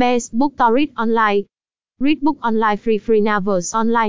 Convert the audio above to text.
Best Book to Read Online. Read Book Online Free Free Novels Online